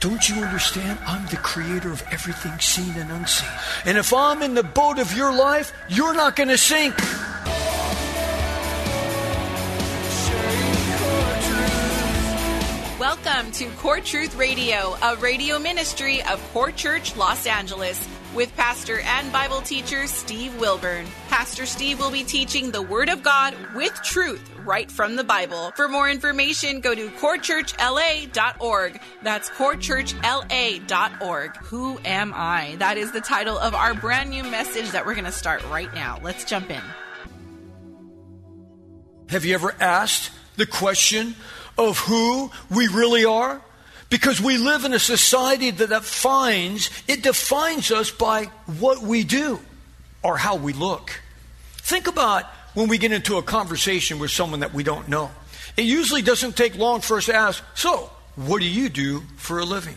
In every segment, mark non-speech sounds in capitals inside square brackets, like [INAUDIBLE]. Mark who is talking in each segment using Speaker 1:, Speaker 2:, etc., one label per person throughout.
Speaker 1: Don't you understand? I'm the creator of everything seen and unseen. And if I'm in the boat of your life, you're not going to sink.
Speaker 2: Welcome to Core Truth Radio, a radio ministry of Core Church Los Angeles, with pastor and Bible teacher Steve Wilburn. Pastor Steve will be teaching the Word of God with truth right from the Bible. For more information, go to corechurchla.org. That's corechurchla.org. Who am I? That is the title of our brand new message that we're going to start right now. Let's jump in.
Speaker 1: Have you ever asked the question of who we really are? Because we live in a society that defines, it defines us by what we do or how we look. Think about when we get into a conversation with someone that we don't know. It usually doesn't take long for us to ask, So, what do you do for a living?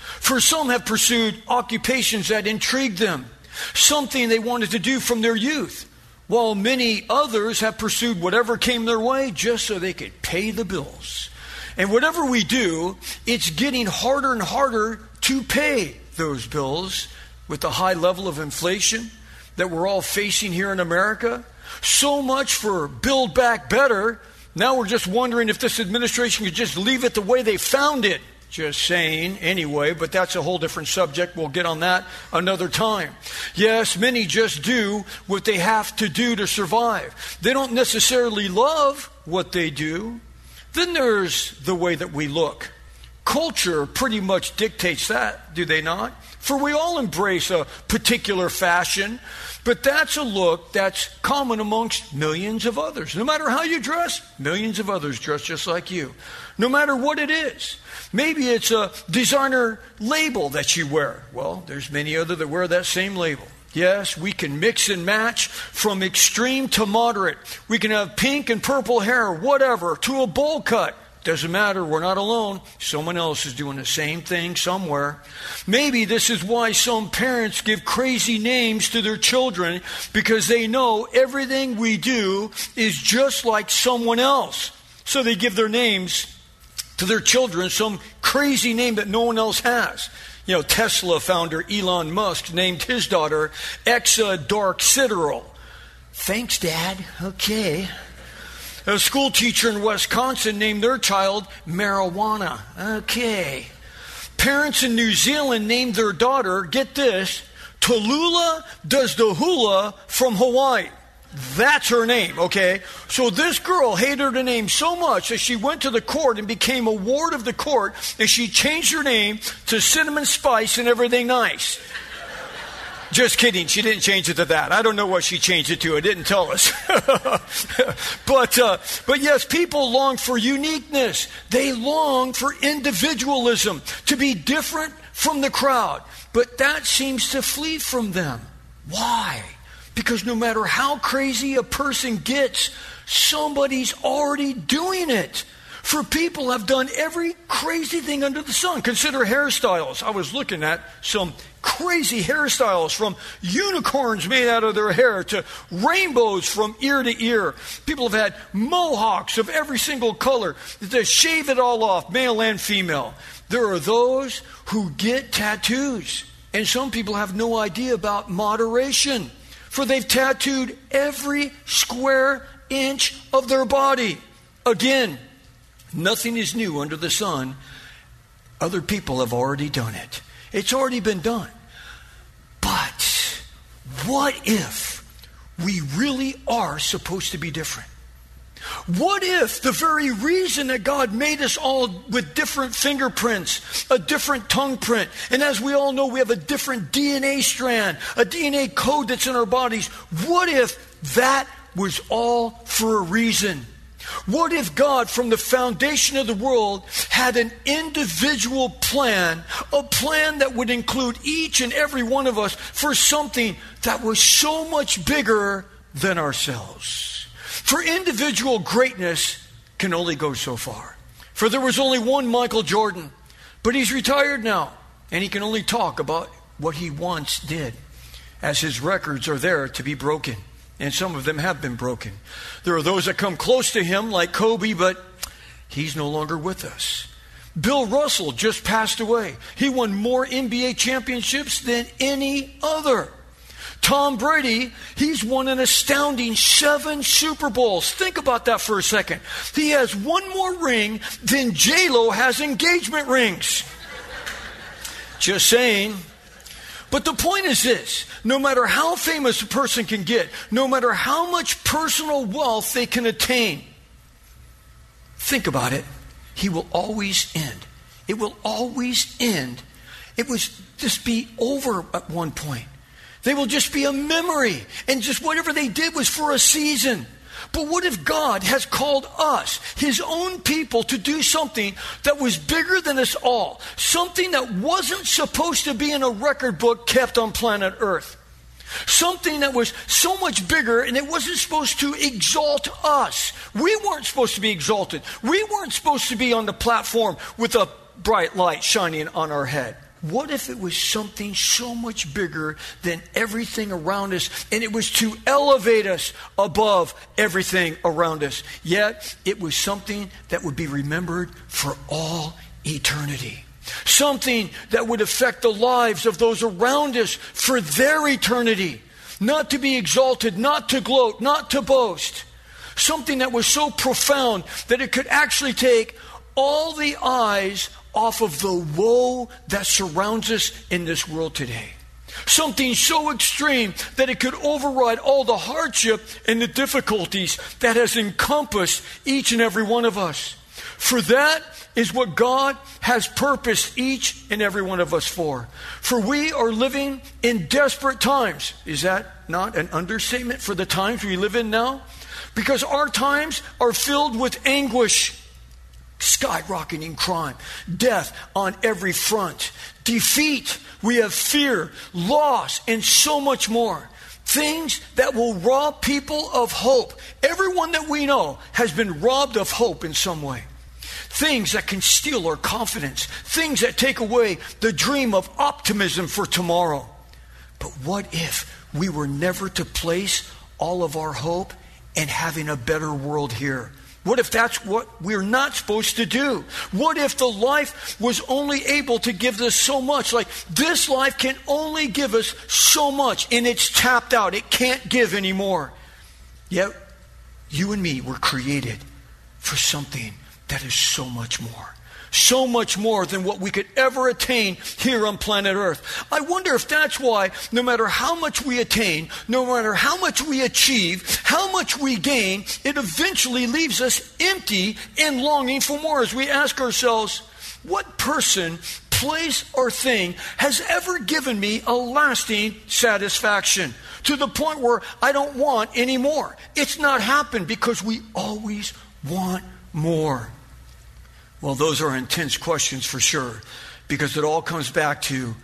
Speaker 1: For some have pursued occupations that intrigued them, something they wanted to do from their youth, while many others have pursued whatever came their way just so they could pay the bills. And whatever we do, it's getting harder and harder to pay those bills with the high level of inflation that we're all facing here in America. So much for Build Back Better. Now we're just wondering if this administration could just leave it the way they found it. Just saying, anyway, but that's a whole different subject. We'll get on that another time. Yes, many just do what they have to do to survive. They don't necessarily love what they do. Then there's the way that we look. Culture pretty much dictates that, do they not? For we all embrace a particular fashion, but that's a look that's common amongst millions of others. No matter how you dress, millions of others dress just like you. No matter what it is. Maybe it's a designer label that you wear. Well, there's many other that wear that same label. Yes, we can mix and match from extreme to moderate. We can have pink and purple hair, whatever, to a bowl cut. Doesn't matter, we're not alone. Someone else is doing the same thing somewhere. Maybe this is why some parents give crazy names to their children because they know everything we do is just like someone else. So they give their names to their children some crazy name that no one else has. You know, Tesla founder Elon Musk named his daughter Exa Dark Sideral. Thanks, Dad. Okay. A school teacher in Wisconsin named their child marijuana. Okay. Parents in New Zealand named their daughter, get this, Tallulah does the hula from Hawaii. That's her name, okay? So this girl hated her name so much that she went to the court and became a ward of the court and she changed her name to Cinnamon Spice and Everything Nice. Just kidding. She didn't change it to that. I don't know what she changed it to. It didn't tell us. [LAUGHS] but, uh, but yes, people long for uniqueness. They long for individualism, to be different from the crowd. But that seems to flee from them. Why? Because no matter how crazy a person gets, somebody's already doing it. For people have done every crazy thing under the sun. Consider hairstyles. I was looking at some crazy hairstyles from unicorns made out of their hair to rainbows from ear to ear. People have had mohawks of every single color to shave it all off, male and female. There are those who get tattoos, and some people have no idea about moderation, for they've tattooed every square inch of their body. Again, Nothing is new under the sun. Other people have already done it. It's already been done. But what if we really are supposed to be different? What if the very reason that God made us all with different fingerprints, a different tongue print, and as we all know, we have a different DNA strand, a DNA code that's in our bodies, what if that was all for a reason? What if God, from the foundation of the world, had an individual plan, a plan that would include each and every one of us for something that was so much bigger than ourselves? For individual greatness can only go so far. For there was only one Michael Jordan, but he's retired now, and he can only talk about what he once did, as his records are there to be broken and some of them have been broken. There are those that come close to him, like Kobe, but he's no longer with us. Bill Russell just passed away. He won more NBA championships than any other. Tom Brady, he's won an astounding seven Super Bowls. Think about that for a second. He has one more ring than J-Lo has engagement rings. Just saying. But the point is this no matter how famous a person can get, no matter how much personal wealth they can attain, think about it, he will always end. It will always end. It will just be over at one point. They will just be a memory, and just whatever they did was for a season. But what if God has called us, His own people, to do something that was bigger than us all? Something that wasn't supposed to be in a record book kept on planet Earth. Something that was so much bigger and it wasn't supposed to exalt us. We weren't supposed to be exalted. We weren't supposed to be on the platform with a bright light shining on our head. What if it was something so much bigger than everything around us and it was to elevate us above everything around us? Yet it was something that would be remembered for all eternity. Something that would affect the lives of those around us for their eternity. Not to be exalted, not to gloat, not to boast. Something that was so profound that it could actually take all the eyes off of the woe that surrounds us in this world today. Something so extreme that it could override all the hardship and the difficulties that has encompassed each and every one of us. For that is what God has purposed each and every one of us for. For we are living in desperate times. Is that not an understatement for the times we live in now? Because our times are filled with anguish skyrocketing crime, death on every front, defeat, we have fear, loss, and so much more. Things that will rob people of hope. Everyone that we know has been robbed of hope in some way. Things that can steal our confidence, things that take away the dream of optimism for tomorrow. But what if we were never to place all of our hope in having a better world here? What if that's what we're not supposed to do? What if the life was only able to give us so much? Like this life can only give us so much and it's tapped out. It can't give anymore. Yet you and me were created for something that is so much more so much more than what we could ever attain here on planet Earth. I wonder if that's why, no matter how much we attain, no matter how much we achieve, how much we gain, it eventually leaves us empty and longing for more as we ask ourselves, what person, place, or thing has ever given me a lasting satisfaction to the point where I don't want any more? It's not happened because we always want more. Well, those are intense questions for sure, because it all comes back to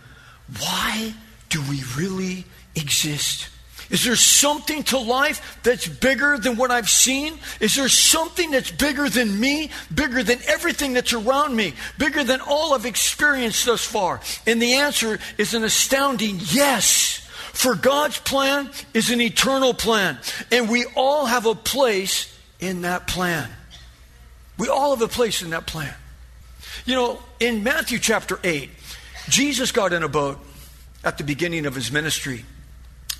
Speaker 1: why do we really exist? Is there something to life that's bigger than what I've seen? Is there something that's bigger than me, bigger than everything that's around me, bigger than all I've experienced thus far? And the answer is an astounding yes. For God's plan is an eternal plan, and we all have a place in that plan. We all have a place in that plan. You know, in Matthew chapter 8, Jesus got in a boat at the beginning of his ministry.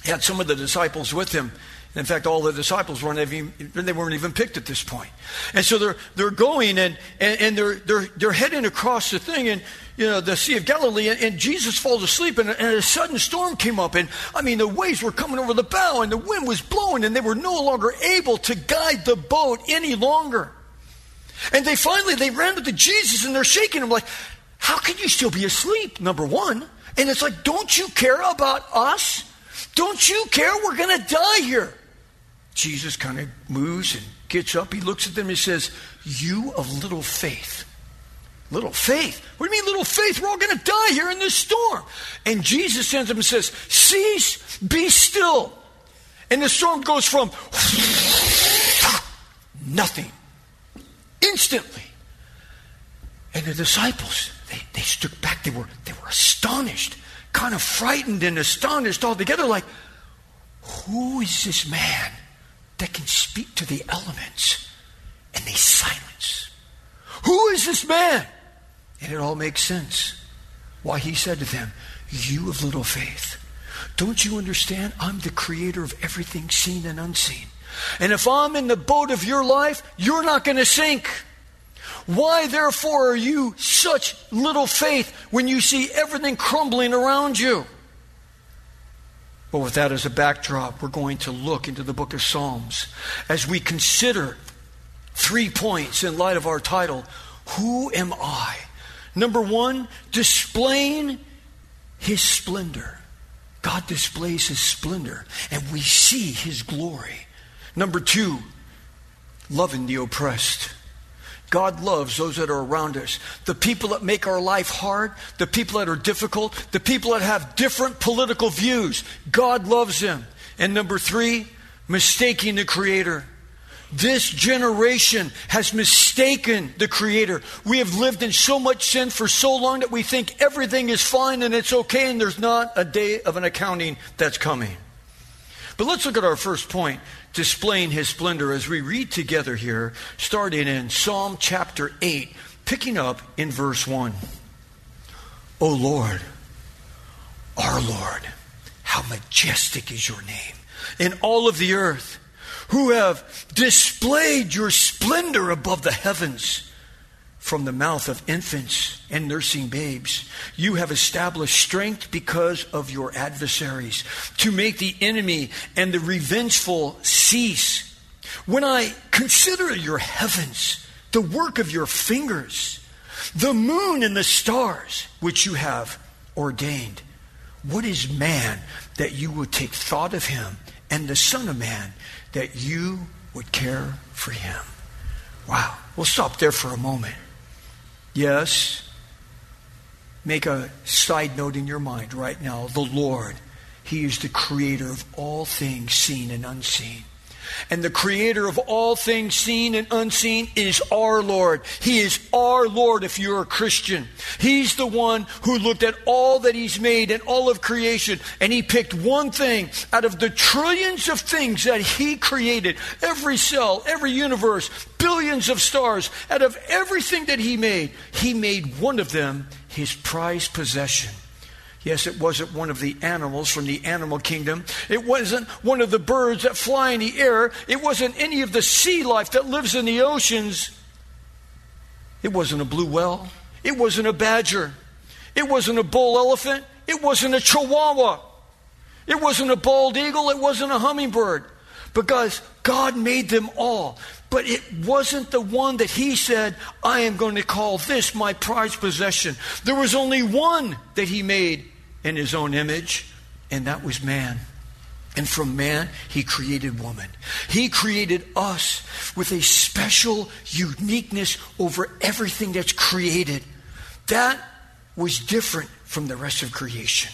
Speaker 1: He had some of the disciples with him. In fact, all the disciples weren't even, they weren't even picked at this point. And so they're, they're going and, and, and they're, they're, they're heading across the thing and, you know, the Sea of Galilee and, and Jesus falls asleep and, and, a sudden storm came up. And I mean, the waves were coming over the bow and the wind was blowing and they were no longer able to guide the boat any longer. And they finally they ran to Jesus and they're shaking him like, how can you still be asleep? Number one. And it's like, don't you care about us? Don't you care? We're going to die here. Jesus kind of moves and gets up. He looks at them and says, You of little faith. Little faith? What do you mean, little faith? We're all going to die here in this storm. And Jesus sends him and says, Cease, be still. And the storm goes from [LAUGHS] nothing instantly. And the disciples, they, they stood back. They were, they were astonished, kind of frightened and astonished all together, like, who is this man that can speak to the elements and they silence? Who is this man? And it all makes sense. Why he said to them, You of little faith. Don't you understand? I'm the creator of everything seen and unseen. And if I'm in the boat of your life, you're not going to sink. Why, therefore, are you such little faith when you see everything crumbling around you? Well, with that as a backdrop, we're going to look into the book of Psalms as we consider three points in light of our title Who am I? Number one, displaying his splendor. God displays his splendor, and we see his glory. Number two, loving the oppressed. God loves those that are around us. The people that make our life hard, the people that are difficult, the people that have different political views. God loves them. And number three, mistaking the Creator. This generation has mistaken the Creator. We have lived in so much sin for so long that we think everything is fine and it's okay, and there's not a day of an accounting that's coming. But let's look at our first point displaying his splendor as we read together here, starting in Psalm chapter 8, picking up in verse 1. O Lord, our Lord, how majestic is your name in all of the earth, who have displayed your splendor above the heavens from the mouth of infants and nursing babes. You have established strength because of your adversaries, to make the enemy and the revengeful cease. When I consider your heavens, the work of your fingers, the moon and the stars which you have ordained, what is man that you would take thought of him, and the Son of Man that you would care for him? Wow. We'll stop there for a moment. Yes. Make a side note in your mind right now. The Lord, He is the creator of all things seen and unseen. And the creator of all things seen and unseen is our Lord. He is our Lord if you're a Christian. He's the one who looked at all that He's made and all of creation, and He picked one thing out of the trillions of things that He created every cell, every universe, billions of stars. Out of everything that He made, He made one of them His prized possession. Yes, it wasn't one of the animals from the animal kingdom. It wasn't one of the birds that fly in the air. It wasn't any of the sea life that lives in the oceans. It wasn't a blue whale. It wasn't a badger. It wasn't a bull elephant. It wasn't a chihuahua. It wasn't a bald eagle. It wasn't a hummingbird. Because God made them all. But it wasn't the one that he said, I am going to call this my prized possession. There was only one that he made in his own image, and that was man. And from man, he created woman. He created us with a special uniqueness over everything that's created. That was different from the rest of creation.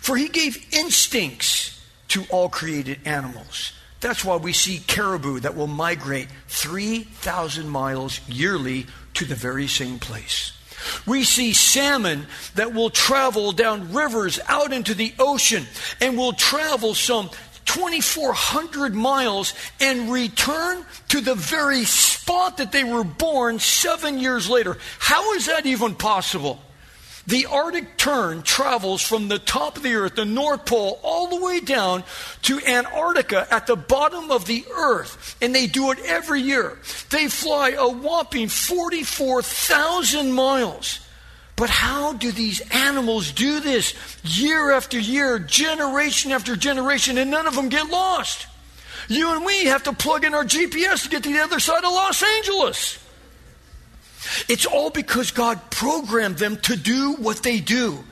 Speaker 1: For he gave instincts to all created animals. That's why we see caribou that will migrate 3,000 miles yearly to the very same place. We see salmon that will travel down rivers out into the ocean and will travel some 2,400 miles and return to the very spot that they were born seven years later. How is that even possible? The Arctic tern travels from the top of the earth, the North Pole, all the way down to Antarctica at the bottom of the earth. And they do it every year. They fly a whopping 44,000 miles. But how do these animals do this year after year, generation after generation, and none of them get lost? You and we have to plug in our GPS to get to the other side of Los Angeles. It's all because God programmed them to do what they do.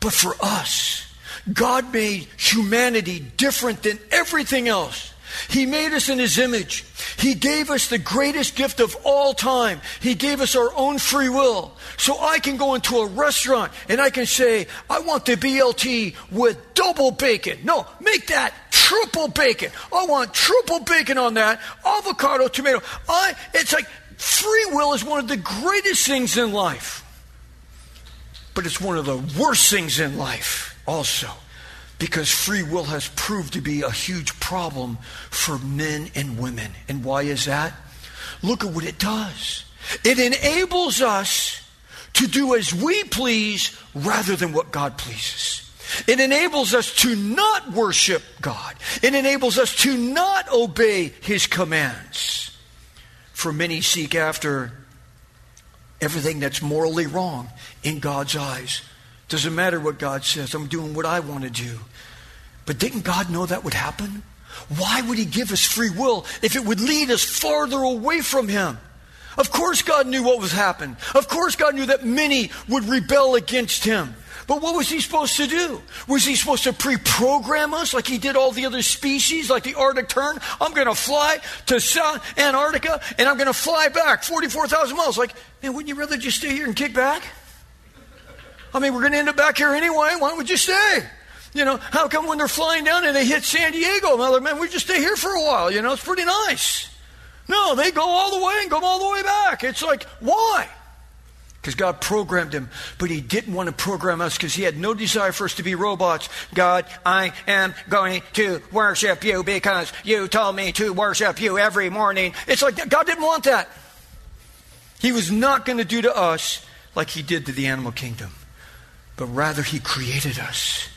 Speaker 1: But for us, God made humanity different than everything else. He made us in His image. He gave us the greatest gift of all time. He gave us our own free will. So I can go into a restaurant and I can say, I want the BLT with double bacon. No, make that triple bacon. I want triple bacon on that. Avocado, tomato. I, it's like free will is one of the greatest things in life. But it's one of the worst things in life also because free will has proved to be a huge problem for men and women. And why is that? Look at what it does. It enables us to do as we please rather than what God pleases. It enables us to not worship God. It enables us to not obey His commands. For many seek after everything that's morally wrong in God's eyes. Doesn't matter what God says, I'm doing what I want to do. But didn't God know that would happen? Why would He give us free will if it would lead us farther away from Him? Of course, God knew what was happening. Of course, God knew that many would rebel against Him. But what was he supposed to do? Was he supposed to pre program us like he did all the other species, like the Arctic tern? I'm going to fly to South Antarctica and I'm going to fly back 44,000 miles. Like, man, wouldn't you rather just stay here and kick back? I mean, we're going to end up back here anyway. Why don't we just stay? You know, how come when they're flying down and they hit San Diego, like, man, we just stay here for a while. You know, it's pretty nice. No, they go all the way and come all the way back. It's like, why? Because God programmed him, but he didn't want to program us because he had no desire for us to be robots. God, I am going to worship you because you told me to worship you every morning. It's like God didn't want that. He was not going to do to us like he did to the animal kingdom but rather He created us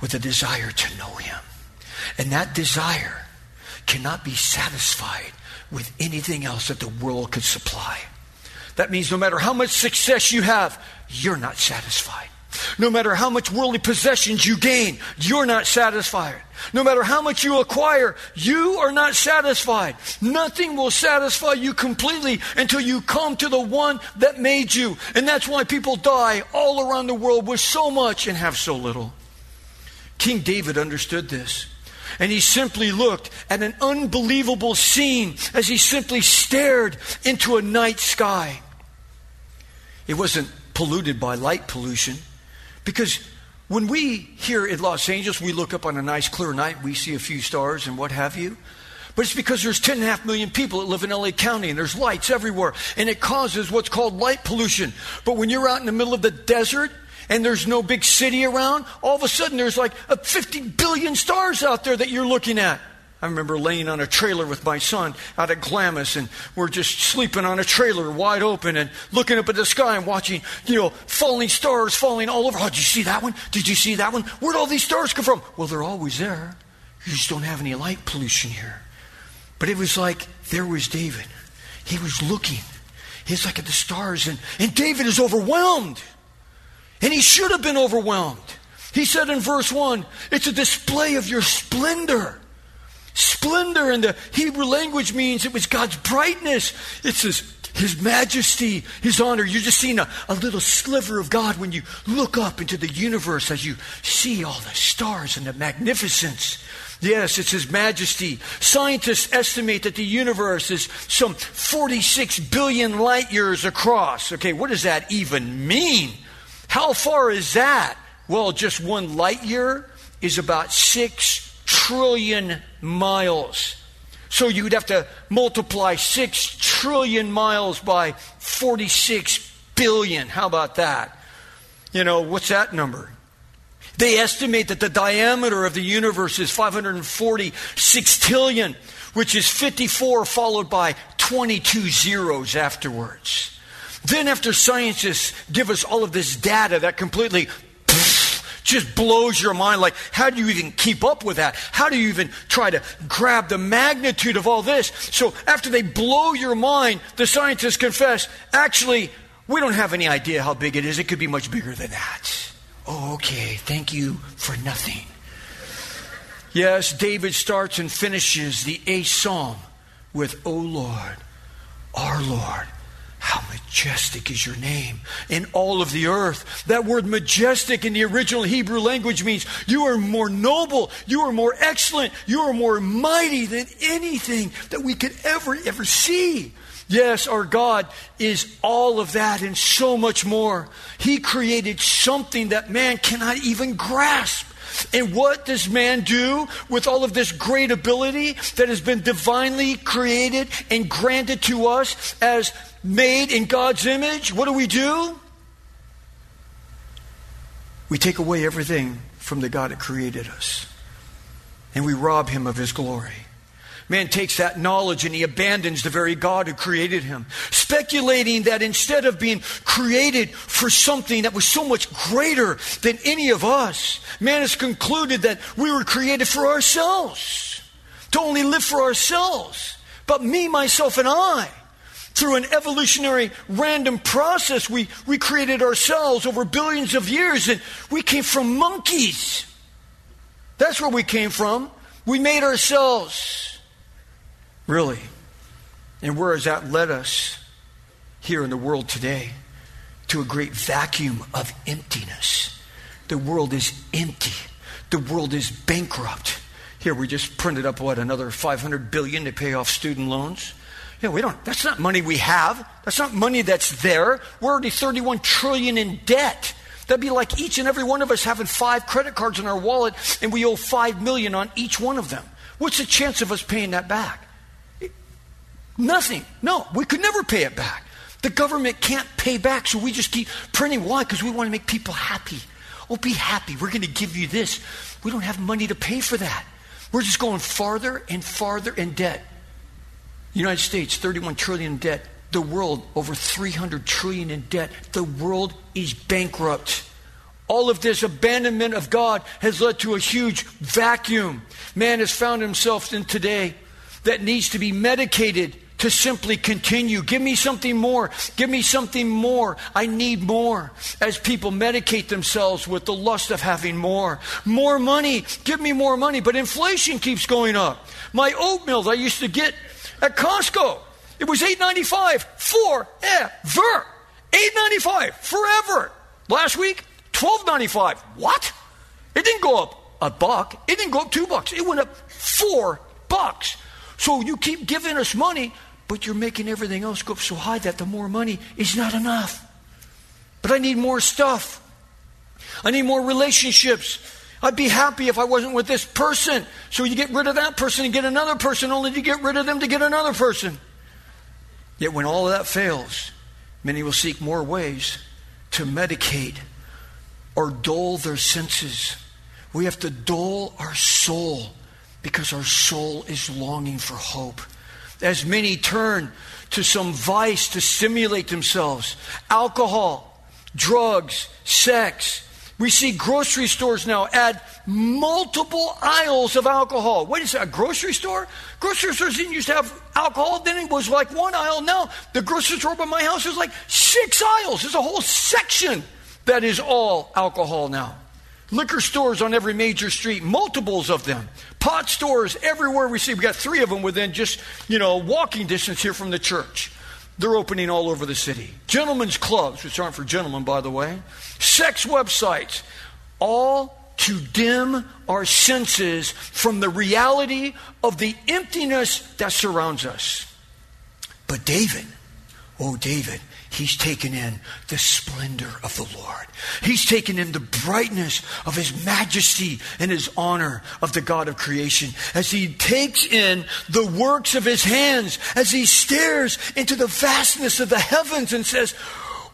Speaker 1: with a desire to know Him. And that desire cannot be satisfied with anything else that the world could supply. That means no matter how much success you have, you're not satisfied. No matter how much worldly possessions you gain, you're not satisfied. No matter how much you acquire, you are not satisfied. Nothing will satisfy you completely until you come to the one that made you. And that's why people die all around the world with so much and have so little. King David understood this. And he simply looked at an unbelievable scene as he simply stared into a night sky. It wasn't polluted by light pollution. Because when we here in Los Angeles, we look up on a nice clear night, we see a few stars and what have you. But it's because there's 10.5 million people that live in LA County and there's lights everywhere. And it causes what's called light pollution. But when you're out in the middle of the desert and there's no big city around, all of a sudden there's like 50 billion stars out there that you're looking at. I remember laying on a trailer with my son out at Glamis, and we're just sleeping on a trailer wide open and looking up at the sky and watching, you know, falling stars falling all over. Oh, did you see that one? Did you see that one? Where'd all these stars come from? Well, they're always there. You just don't have any light pollution here. But it was like there was David. He was looking. He's like at the stars, and, and David is overwhelmed. And he should have been overwhelmed. He said in verse 1, It's a display of your splendor. Splendor in the Hebrew language means it was God's brightness. It's His, his majesty, His honor. You're just seeing a, a little sliver of God when you look up into the universe as you see all the stars and the magnificence. Yes, it's His majesty. Scientists estimate that the universe is some 46 billion light years across. Okay, what does that even mean? How far is that? Well, just one light year is about six trillion miles. So you'd have to multiply 6 trillion miles by 46 billion. How about that? You know, what's that number? They estimate that the diameter of the universe is 540 sextillion, which is 54 followed by 22 zeros afterwards. Then, after scientists give us all of this data that completely just blows your mind. Like, how do you even keep up with that? How do you even try to grab the magnitude of all this? So, after they blow your mind, the scientists confess, actually, we don't have any idea how big it is. It could be much bigger than that. Oh, okay. Thank you for nothing. Yes, David starts and finishes the eighth psalm with, O Lord, our Lord, How majestic is your name in all of the earth. That word majestic in the original Hebrew language means you are more noble, you are more excellent, you are more mighty than anything that we could ever, ever see. Yes, our God is all of that and so much more. He created something that man cannot even grasp. And what does man do with all of this great ability that has been divinely created and granted to us as made in God's image? What do we do? We take away everything from the God that created us, and we rob him of his glory. Man takes that knowledge and he abandons the very God who created him, speculating that instead of being created for something that was so much greater than any of us, man has concluded that we were created for ourselves, to only live for ourselves. But me, myself, and I, through an evolutionary random process, we, we created ourselves over billions of years, and we came from monkeys. That's where we came from. We made ourselves. Really. And where has that led us here in the world today? To a great vacuum of emptiness. The world is empty. The world is bankrupt. Here we just printed up what another 500 billion to pay off student loans. Yeah, we don't. That's not money we have. That's not money that's there. We're already 31 trillion in debt. That'd be like each and every one of us having five credit cards in our wallet, and we owe five million on each one of them. What's the chance of us paying that back? Nothing. No, we could never pay it back. The government can't pay back, so we just keep printing. Why? Because we want to make people happy. Oh, be happy. We're going to give you this. We don't have money to pay for that. We're just going farther and farther in debt. United States, 31 trillion in debt. The world, over 300 trillion in debt. The world is bankrupt. All of this abandonment of God has led to a huge vacuum. Man has found himself in today that needs to be medicated to simply continue. Give me something more. Give me something more. I need more. As people medicate themselves with the lust of having more. More money. Give me more money. But inflation keeps going up. My oatmeal that I used to get at Costco, it was $8.95 forever. $8.95 forever. Last week, $12.95. What? It didn't go up a buck. It didn't go up two bucks. It went up four bucks. So you keep giving us money, but you're making everything else go up so high that the more money is not enough. But I need more stuff. I need more relationships. I'd be happy if I wasn't with this person. So you get rid of that person and get another person, only to get rid of them to get another person. Yet when all of that fails, many will seek more ways to medicate or dull their senses. We have to dull our soul because our soul is longing for hope. As many turn to some vice to stimulate themselves alcohol, drugs, sex. We see grocery stores now add multiple aisles of alcohol. What is second, a grocery store? Grocery stores didn't used to have alcohol, then it was like one aisle. Now, the grocery store by my house is like six aisles. There's a whole section that is all alcohol now. Liquor stores on every major street, multiples of them. Pot stores everywhere we see. We got three of them within just, you know, walking distance here from the church. They're opening all over the city. Gentlemen's clubs, which aren't for gentlemen, by the way. Sex websites, all to dim our senses from the reality of the emptiness that surrounds us. But David, oh, David, He's taken in the splendor of the Lord. He's taken in the brightness of his majesty and his honor of the God of creation as he takes in the works of his hands, as he stares into the vastness of the heavens and says,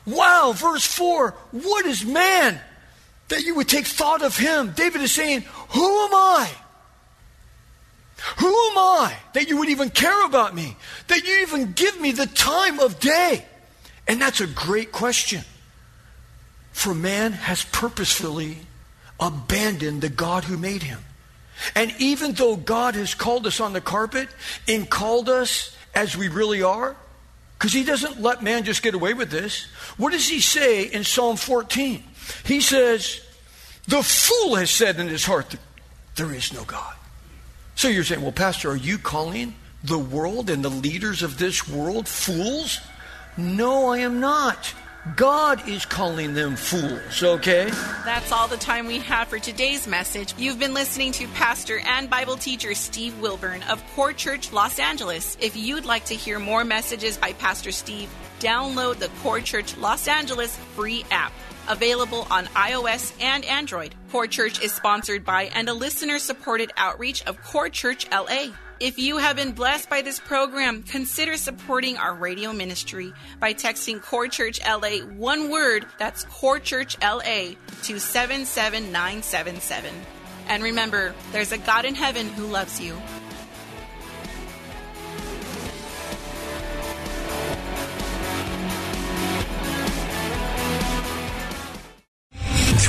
Speaker 1: Wow, verse 4, what is man that you would take thought of him? David is saying, Who am I? Who am I that you would even care about me? That you even give me the time of day? And that's a great question. For man has purposefully abandoned the God who made him. And even though God has called us on the carpet and called us as we really are, because he doesn't let man just get away with this, what does he say in Psalm 14? He says, The fool has said in his heart, that There is no God. So you're saying, Well, Pastor, are you calling the world and the leaders of this world fools? No, I am not. God is calling them fools, okay?
Speaker 2: That's all the time we have for today's message. You've been listening to pastor and Bible teacher Steve Wilburn of Core Church Los Angeles. If you'd like to hear more messages by Pastor Steve, download the Core Church Los Angeles free app. Available on iOS and Android. Core Church is sponsored by and a listener supported outreach of Core Church LA. If you have been blessed by this program, consider supporting our radio ministry by texting Core Church LA one word, that's Core Church LA, to 77977. And remember, there's a God in heaven who loves you.